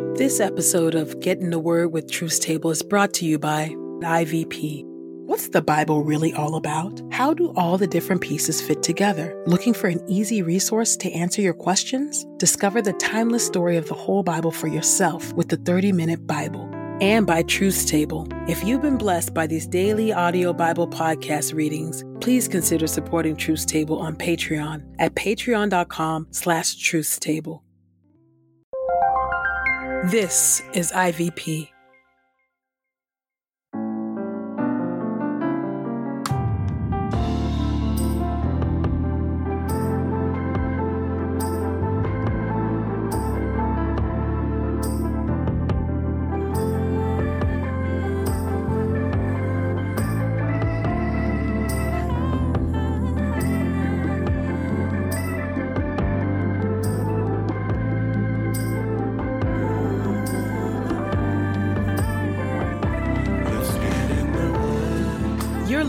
This episode of Get in the Word with Truth Table is brought to you by IVP. What's the Bible really all about? How do all the different pieces fit together? Looking for an easy resource to answer your questions? Discover the timeless story of the whole Bible for yourself with the 30 Minute Bible. And by Truth Table. If you've been blessed by these daily audio Bible podcast readings, please consider supporting Truth Table on Patreon at patreon.com slash truthstable. This is IVP.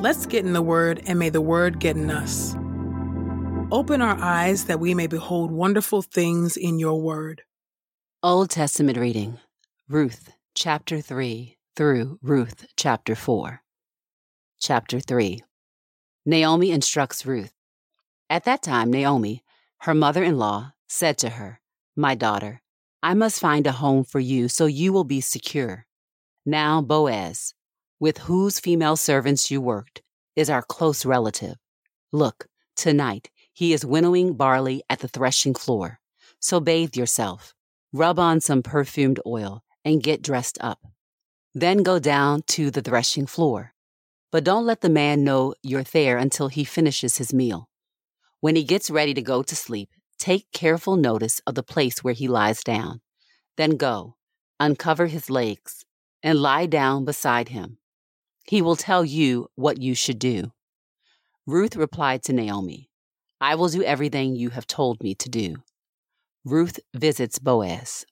Let's get in the Word, and may the Word get in us. Open our eyes that we may behold wonderful things in your Word. Old Testament reading Ruth chapter 3 through Ruth chapter 4. Chapter 3 Naomi instructs Ruth. At that time, Naomi, her mother in law, said to her, My daughter, I must find a home for you so you will be secure. Now, Boaz, with whose female servants you worked, is our close relative. Look, tonight he is winnowing barley at the threshing floor. So bathe yourself, rub on some perfumed oil, and get dressed up. Then go down to the threshing floor. But don't let the man know you're there until he finishes his meal. When he gets ready to go to sleep, take careful notice of the place where he lies down. Then go, uncover his legs, and lie down beside him. He will tell you what you should do. Ruth replied to Naomi, I will do everything you have told me to do. Ruth visits Boaz.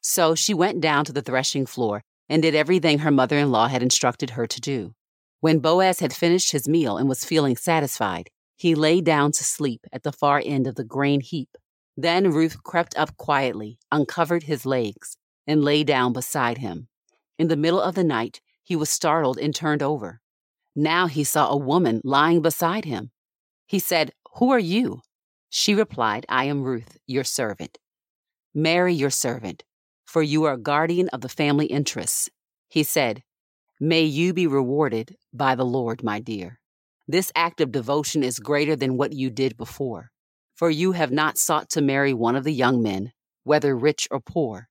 So she went down to the threshing floor and did everything her mother in law had instructed her to do. When Boaz had finished his meal and was feeling satisfied, he lay down to sleep at the far end of the grain heap. Then Ruth crept up quietly, uncovered his legs, and lay down beside him. In the middle of the night, he was startled and turned over. Now he saw a woman lying beside him. He said, Who are you? She replied, I am Ruth, your servant. Marry your servant, for you are guardian of the family interests. He said, May you be rewarded by the Lord, my dear. This act of devotion is greater than what you did before, for you have not sought to marry one of the young men, whether rich or poor.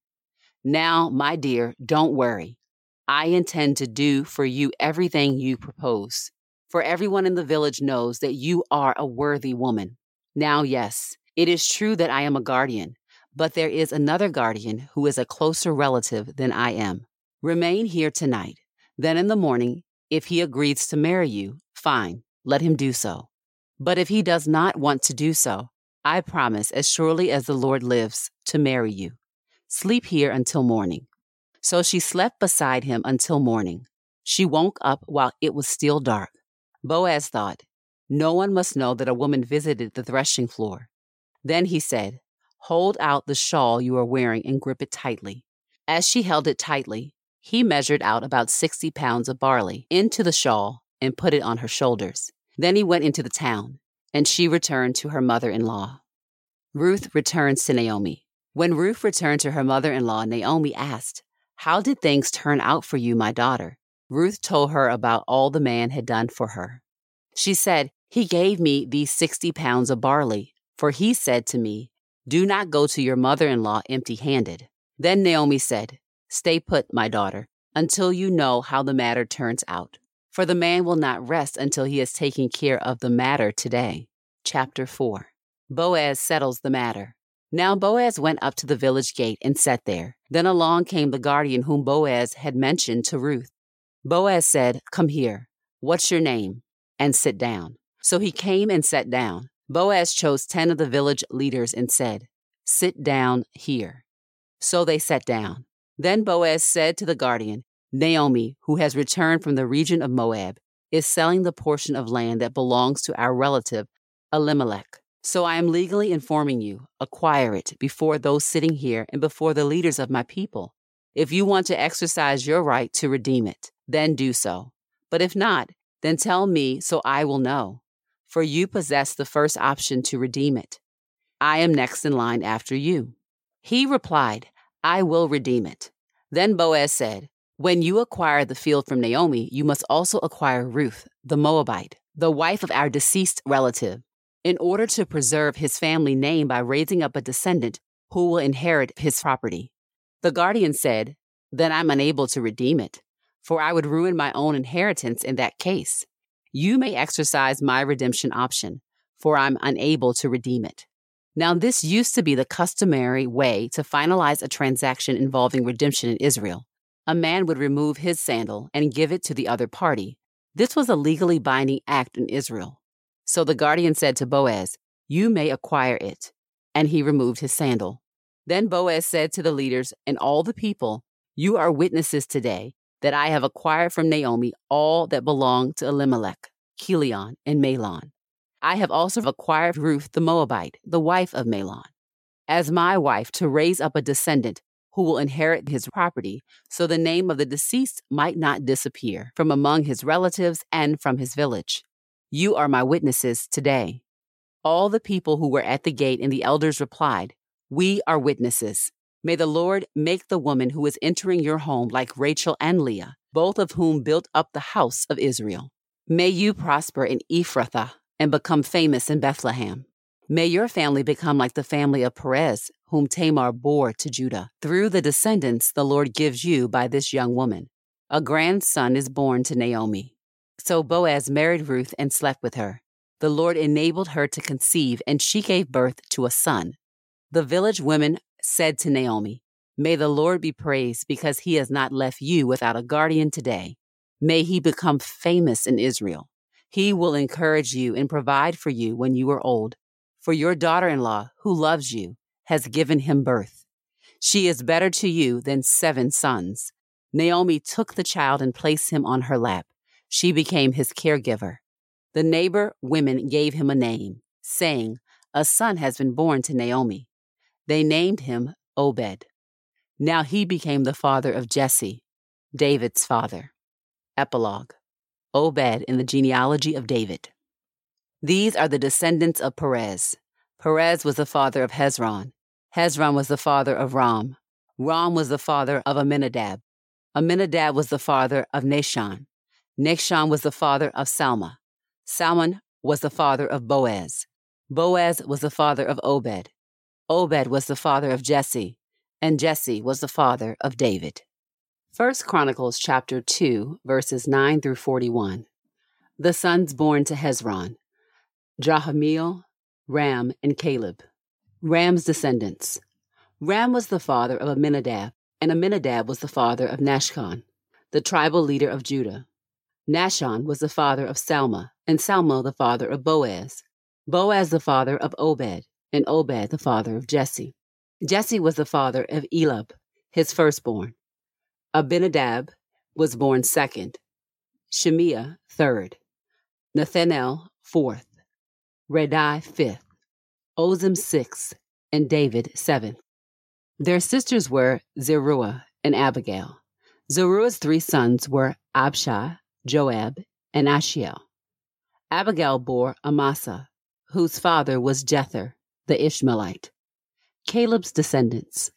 Now, my dear, don't worry. I intend to do for you everything you propose. For everyone in the village knows that you are a worthy woman. Now, yes, it is true that I am a guardian, but there is another guardian who is a closer relative than I am. Remain here tonight. Then in the morning, if he agrees to marry you, fine, let him do so. But if he does not want to do so, I promise, as surely as the Lord lives, to marry you. Sleep here until morning. So she slept beside him until morning. She woke up while it was still dark. Boaz thought, No one must know that a woman visited the threshing floor. Then he said, Hold out the shawl you are wearing and grip it tightly. As she held it tightly, he measured out about 60 pounds of barley into the shawl and put it on her shoulders. Then he went into the town, and she returned to her mother in law. Ruth returns to Naomi. When Ruth returned to her mother in law, Naomi asked, How did things turn out for you, my daughter? Ruth told her about all the man had done for her. She said, He gave me these 60 pounds of barley, for he said to me, Do not go to your mother in law empty handed. Then Naomi said, Stay put, my daughter, until you know how the matter turns out. For the man will not rest until he has taken care of the matter today. chapter 4. Boaz settles the matter. Now Boaz went up to the village gate and sat there. Then along came the guardian whom Boaz had mentioned to Ruth. Boaz said, Come here. What's your name? And sit down. So he came and sat down. Boaz chose ten of the village leaders and said, Sit down here. So they sat down. Then Boaz said to the guardian, Naomi, who has returned from the region of Moab, is selling the portion of land that belongs to our relative Elimelech. So I am legally informing you, acquire it before those sitting here and before the leaders of my people. If you want to exercise your right to redeem it, then do so. But if not, then tell me so I will know. For you possess the first option to redeem it. I am next in line after you. He replied, I will redeem it. Then Boaz said, When you acquire the field from Naomi, you must also acquire Ruth, the Moabite, the wife of our deceased relative in order to preserve his family name by raising up a descendant who will inherit his property. The guardian said, Then I'm unable to redeem it, for I would ruin my own inheritance in that case. You may exercise my redemption option, for I'm unable to redeem it. Now, this used to be the customary way to finalize a transaction involving redemption in Israel. A man would remove his sandal and give it to the other party. This was a legally binding act in Israel. So the guardian said to Boaz, You may acquire it. And he removed his sandal. Then Boaz said to the leaders and all the people, You are witnesses today that I have acquired from Naomi all that belonged to Elimelech, Chilion, and Mahlon. I have also acquired Ruth the Moabite, the wife of Mahlon, as my wife to raise up a descendant who will inherit his property, so the name of the deceased might not disappear from among his relatives and from his village. You are my witnesses today. All the people who were at the gate and the elders replied, We are witnesses. May the Lord make the woman who is entering your home like Rachel and Leah, both of whom built up the house of Israel. May you prosper in Ephrathah and become famous in Bethlehem. May your family become like the family of Perez, whom Tamar bore to Judah. Through the descendants the Lord gives you by this young woman. A grandson is born to Naomi. So Boaz married Ruth and slept with her. The Lord enabled her to conceive, and she gave birth to a son. The village women said to Naomi, May the Lord be praised because he has not left you without a guardian today. May he become famous in Israel. He will encourage you and provide for you when you are old. For your daughter in law, who loves you, has given him birth. She is better to you than seven sons. Naomi took the child and placed him on her lap. She became his caregiver. The neighbor women gave him a name, saying, A son has been born to Naomi. They named him Obed. Now he became the father of Jesse, David's father. Epilogue Obed in the genealogy of David. These are the descendants of Perez. Perez was the father of Hezron. Hezron was the father of Ram. Ram was the father of Amminadab. Amminadab was the father of Nahshon. Nahshon was the father of Salma. Salmon was the father of Boaz. Boaz was the father of Obed. Obed was the father of Jesse, and Jesse was the father of David. 1 Chronicles chapter 2 verses 9 through 41. The sons born to Hezron: Jerahmeel, Ram, and Caleb. Ram's descendants. Ram was the father of Amminadab, and Amminadab was the father of Nahshon, the tribal leader of Judah. Nahshon was the father of Salma, and Salma the father of Boaz. Boaz the father of Obed, and Obed the father of Jesse. Jesse was the father of Eliab, his firstborn. Abinadab was born second. Shimea third. Nethanel fourth. Raddai fifth. Ozem sixth, and David seventh. Their sisters were Zeruiah and Abigail. Zeruiah's three sons were Abishai, Joab, and Asahel. Abigail bore Amasa, whose father was Jether, the Ishmaelite. Caleb's descendants.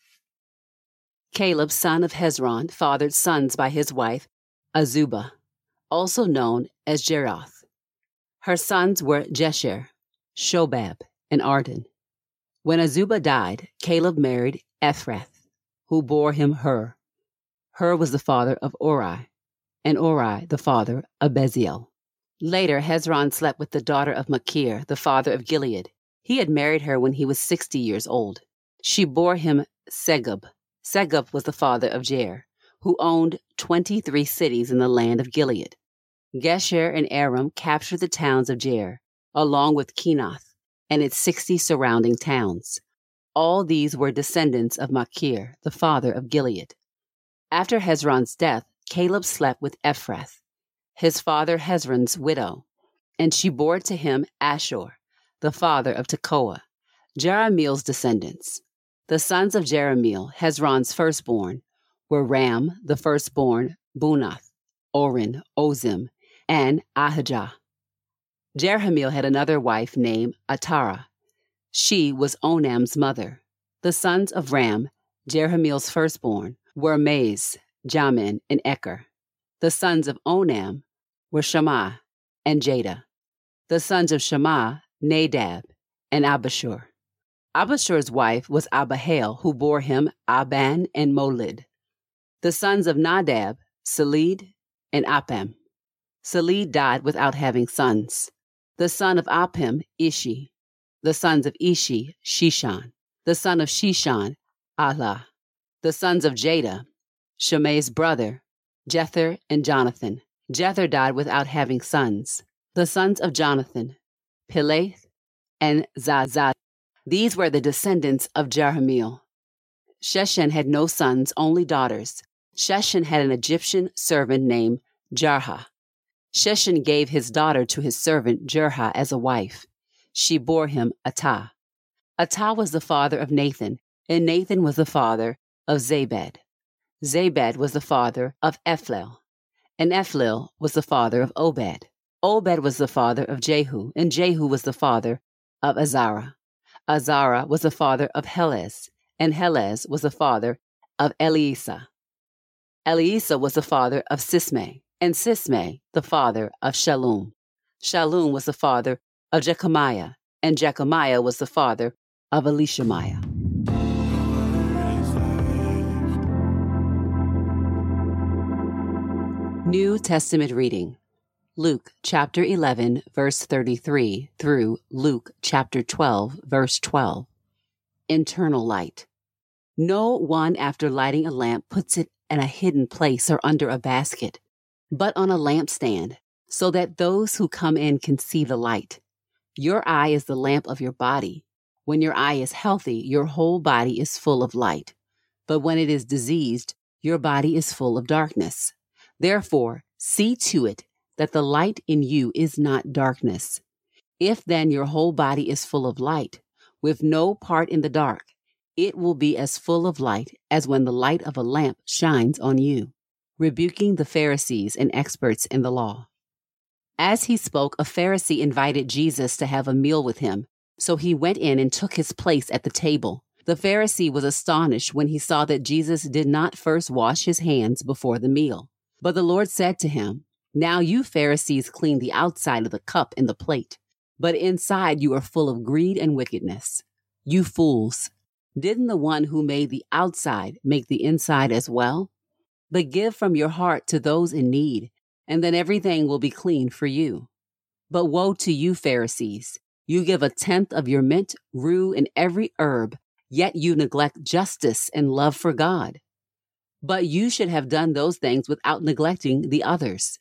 Caleb, son of Hezron, fathered sons by his wife, Azubah, also known as Jerioth. Her sons were Jesher, Shobab, and Ardon. When Azubah died, Caleb married Ephrath, who bore him Hur. Hur was the father of Uri and Uri the father of Bezalel. Later, Hezron slept with the daughter of Machir, the father of Gilead. He had married her when he was 60 years old. She bore him Segub. Segub was the father of Jair, who owned 23 cities in the land of Gilead. Geshur and Aram captured the towns of Jair, along with Kenath and its 60 surrounding towns. All these were descendants of Machir, the father of Gilead. After Hezron's death, Caleb slept with Ephrath, his father Hezron's widow, and she bore to him Ashur, the father of Tekoa, Jerahmeel's descendants. The sons of Jerahmeel, Hezron's firstborn, were Ram, the firstborn, Bunath, Oren, Ozem, and Ahijah. Jerahmeel had another wife named Atarah. She was Onam's mother. The sons of Ram, Jerahmeel's firstborn, were Maaz, Jamin, and Eker. The sons of Onam were Shammah and Jada. The sons of Shammah, Nadab, and Abishur. Abishur's wife was Abihail, who bore him Ahban and Molid. The sons of Nadab, Seled, and Appaim. Seled died without having sons. The son of Appaim, Ishi. The sons of Ishi, Sheshan. The son of Sheshan, Allah. The sons of Jada, Shimei's brother, Jether and Jonathan. Jether died without having sons. The sons of Jonathan, Peleth and Zazad. These were the descendants of Jerahmeel. Sheshan had no sons, only daughters. Sheshan had an Egyptian servant named Jarha. Sheshan gave his daughter to his servant Jarha as a wife. She bore him Atah. Atah was the father of Nathan, and Nathan was the father of Zabad. Zabad was the father of Ephlal, and Ephlal was the father of Obed. Obed was the father of Jehu, and Jehu was the father of Azara. Azara was the father of Helez, and Helez was the father of Eleasah. Eleasah was the father of Sismai, and Sismai the father of Shallum. Shallum was the father of Jekamiah, and Jekamiah was the father of Elishamiah. New Testament reading Luke chapter 11, verse 33 through Luke chapter 12, verse 12. Internal light. No one, after lighting a lamp, puts it in a hidden place or under a basket but on a lampstand, so that those who come in can see the light. Your eye is the lamp of your body. When your eye is healthy, your whole body is full of light. But when it is diseased, your body is full of darkness. Therefore, see to it that the light in you is not darkness. If then your whole body is full of light, with no part in the dark, it will be as full of light as when the light of a lamp shines on you rebuking the Pharisees and experts in the law. As he spoke, a Pharisee invited Jesus to have a meal with him, so he went in and took his place at the table. The Pharisee was astonished when he saw that Jesus did not first wash his hands before the meal. But the Lord said to him, Now you Pharisees clean the outside of the cup and the plate, but inside you are full of greed and wickedness. You fools! Didn't the one who made the outside make the inside as well? But give from your heart to those in need, and then everything will be clean for you. But woe to you, Pharisees! You give a tenth of your mint, rue, and every herb, yet you neglect justice and love for God. But you should have done those things without neglecting the others.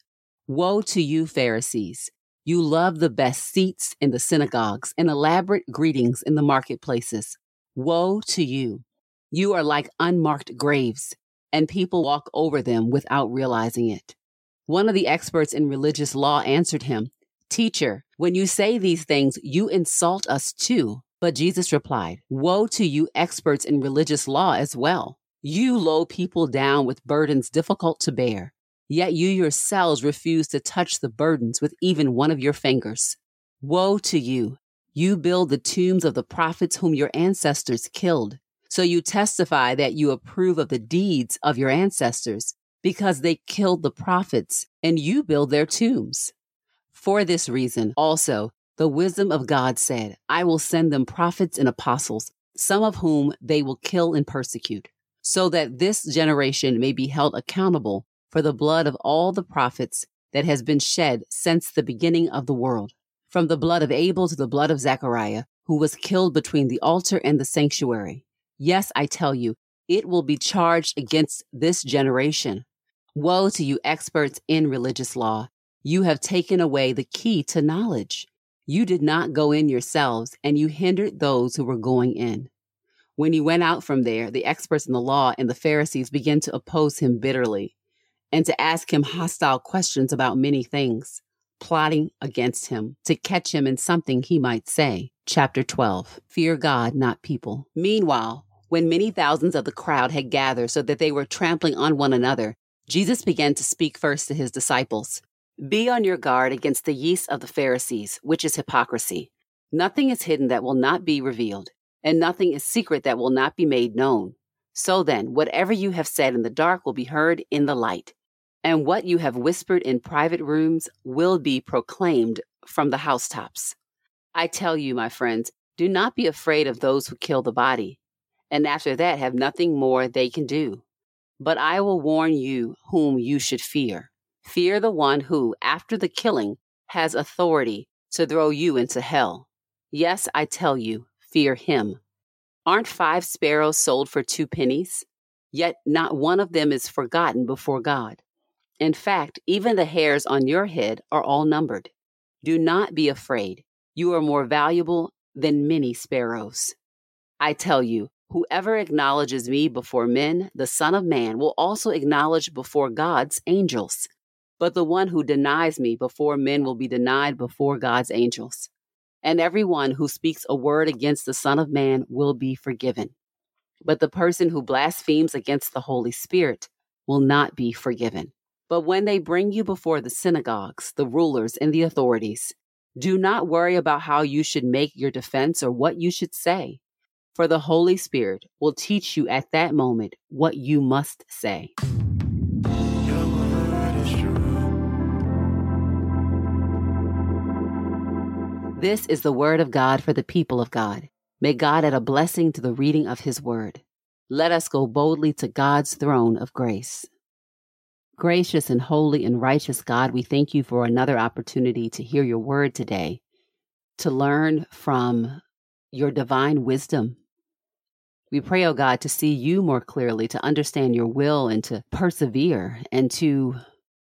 Woe to you, Pharisees! You love the best seats in the synagogues and elaborate greetings in the marketplaces. Woe to you! You are like unmarked graves and people walk over them without realizing it. One of the experts in religious law answered him, Teacher, when you say these things, you insult us too. But Jesus replied, Woe to you, experts in religious law as well. You load people down with burdens difficult to bear, yet you yourselves refuse to touch the burdens with even one of your fingers. Woe to you! You build the tombs of the prophets whom your ancestors killed. So you testify that you approve of the deeds of your ancestors because they killed the prophets and you build their tombs. For this reason, also, the wisdom of God said, I will send them prophets and apostles, some of whom they will kill and persecute, so that this generation may be held accountable for the blood of all the prophets that has been shed since the beginning of the world, from the blood of Abel to the blood of Zechariah, who was killed between the altar and the sanctuary. Yes, I tell you, it will be charged against this generation. Woe to you, experts in religious law! You have taken away the key to knowledge. You did not go in yourselves, and you hindered those who were going in. When he went out from there, the experts in the law and the Pharisees began to oppose him bitterly and to ask him hostile questions about many things, plotting against him to catch him in something he might say. Chapter 12 Fear God, not people. Meanwhile, when many thousands of the crowd had gathered so that they were trampling on one another, Jesus began to speak first to his disciples. Be on your guard against the yeast of the Pharisees, which is hypocrisy. Nothing is hidden that will not be revealed and nothing is secret that will not be made known. So then, whatever you have said in the dark will be heard in the light, and what you have whispered in private rooms will be proclaimed from the housetops. I tell you, my friends, do not be afraid of those who kill the body, and after that have nothing more they can do. But I will warn you whom you should fear. Fear the one who, after the killing, has authority to throw you into hell. Yes, I tell you, fear him. Aren't five sparrows sold for two pennies? Yet not one of them is forgotten before God. In fact, even the hairs on your head are all numbered. Do not be afraid. You are more valuable than many sparrows. I tell you, whoever acknowledges me before men, the Son of Man, will also acknowledge before God's angels. But the one who denies me before men will be denied before God's angels and everyone who speaks a word against the Son of Man will be forgiven. But the person who blasphemes against the Holy Spirit will not be forgiven. But when they bring you before the synagogues, the rulers, and the authorities, do not worry about how you should make your defense or what you should say, for the Holy Spirit will teach you at that moment what you must say. This is the word of God for the people of God. May God add a blessing to the reading of his word. Let us go boldly to God's throne of grace. Gracious and holy and righteous God, we thank you for another opportunity to hear your word today, to learn from your divine wisdom. We pray, O oh God, to see you more clearly, to understand your will and to persevere and to,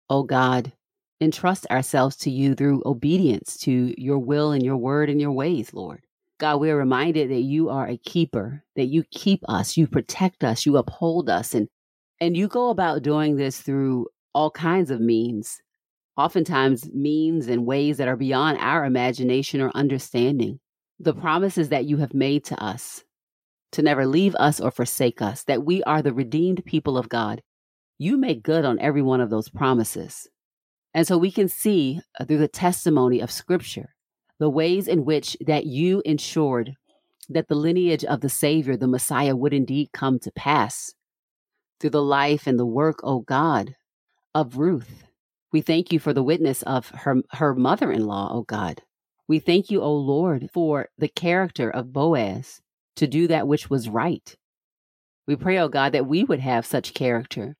O oh God, entrust ourselves to you through obedience to your will and your word and your ways, Lord. God, we're reminded that you are a keeper, that you keep us, you protect us, you uphold us, and and you go about doing this through all kinds of means, oftentimes means and ways that are beyond our imagination or understanding. The promises that you have made to us to never leave us or forsake us, that we are the redeemed people of God. You make good on every one of those promises. And so we can see uh, through the testimony of scripture the ways in which that you ensured that the lineage of the Savior, the Messiah, would indeed come to pass through the life and the work, O oh God, of Ruth. We thank you for the witness of her, her mother in law, O oh God. We thank you, O oh Lord, for the character of Boaz to do that which was right. We pray, O God, that we would have such character.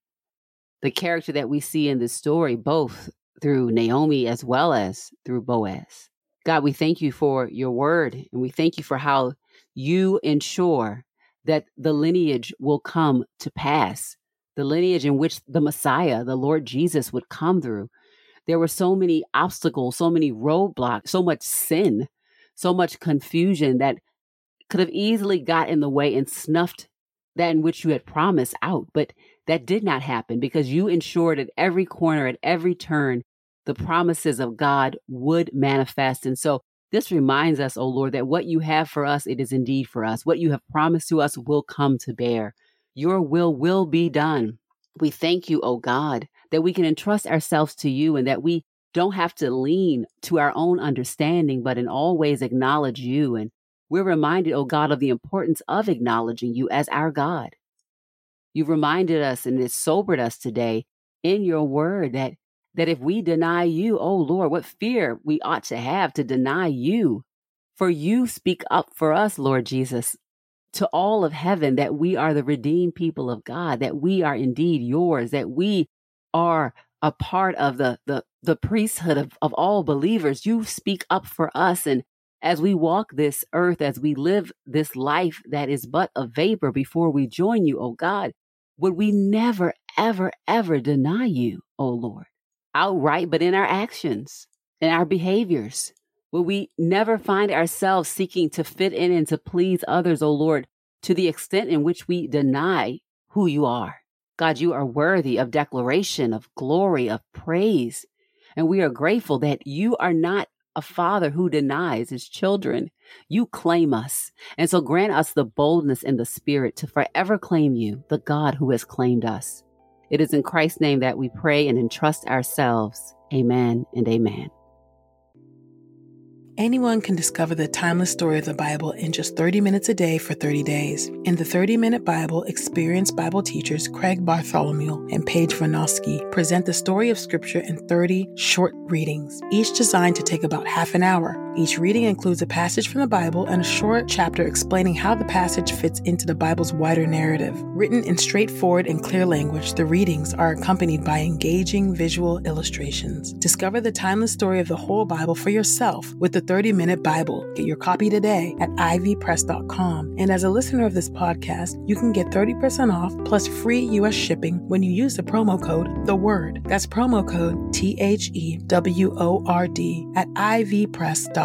The character that we see in this story, both through Naomi as well as through Boaz. God, we thank you for your word and we thank you for how you ensure that the lineage will come to pass, the lineage in which the Messiah, the Lord Jesus, would come through. There were so many obstacles, so many roadblocks, so much sin, so much confusion that could have easily got in the way and snuffed that in which you had promised out. But that did not happen because you ensured at every corner, at every turn, the promises of God would manifest. And so this reminds us, oh Lord, that what you have for us, it is indeed for us. What you have promised to us will come to bear. Your will will be done. We thank you, oh God, that we can entrust ourselves to you and that we don't have to lean to our own understanding, but in all ways acknowledge you. And we're reminded, oh God, of the importance of acknowledging you as our God. You've reminded us and it sobered us today in your word that that if we deny you, oh Lord, what fear we ought to have to deny you. For you speak up for us, Lord Jesus, to all of heaven that we are the redeemed people of God, that we are indeed yours, that we are a part of the the the priesthood of, of all believers. You speak up for us. And as we walk this earth, as we live this life that is but a vapor before we join you, oh God, would we never, ever, ever deny you, oh Lord, outright, but in our actions, in our behaviors? Will we never find ourselves seeking to fit in and to please others, oh Lord, to the extent in which we deny who you are? God, you are worthy of declaration, of glory, of praise. And we are grateful that you are not a father who denies his children. You claim us. And so grant us the boldness in the spirit to forever claim you, the God who has claimed us. It is in Christ's name that we pray and entrust ourselves. Amen and amen. Anyone can discover the timeless story of the Bible in just 30 minutes a day for 30 days. In the 30 Minute Bible, experienced Bible teachers Craig Bartholomew and Paige Vanosky present the story of Scripture in 30 short readings, each designed to take about half an hour. Each reading includes a passage from the Bible and a short chapter explaining how the passage fits into the Bible's wider narrative. Written in straightforward and clear language, the readings are accompanied by engaging visual illustrations. Discover the timeless story of the whole Bible for yourself with the 30 Minute Bible. Get your copy today at ivpress.com. And as a listener of this podcast, you can get 30% off plus free U.S. shipping when you use the promo code The Word. That's promo code T H E W O R D at ivpress.com.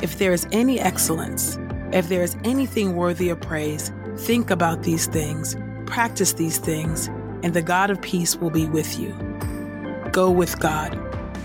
if there is any excellence, if there is anything worthy of praise, think about these things, practice these things, and the God of peace will be with you. Go with God.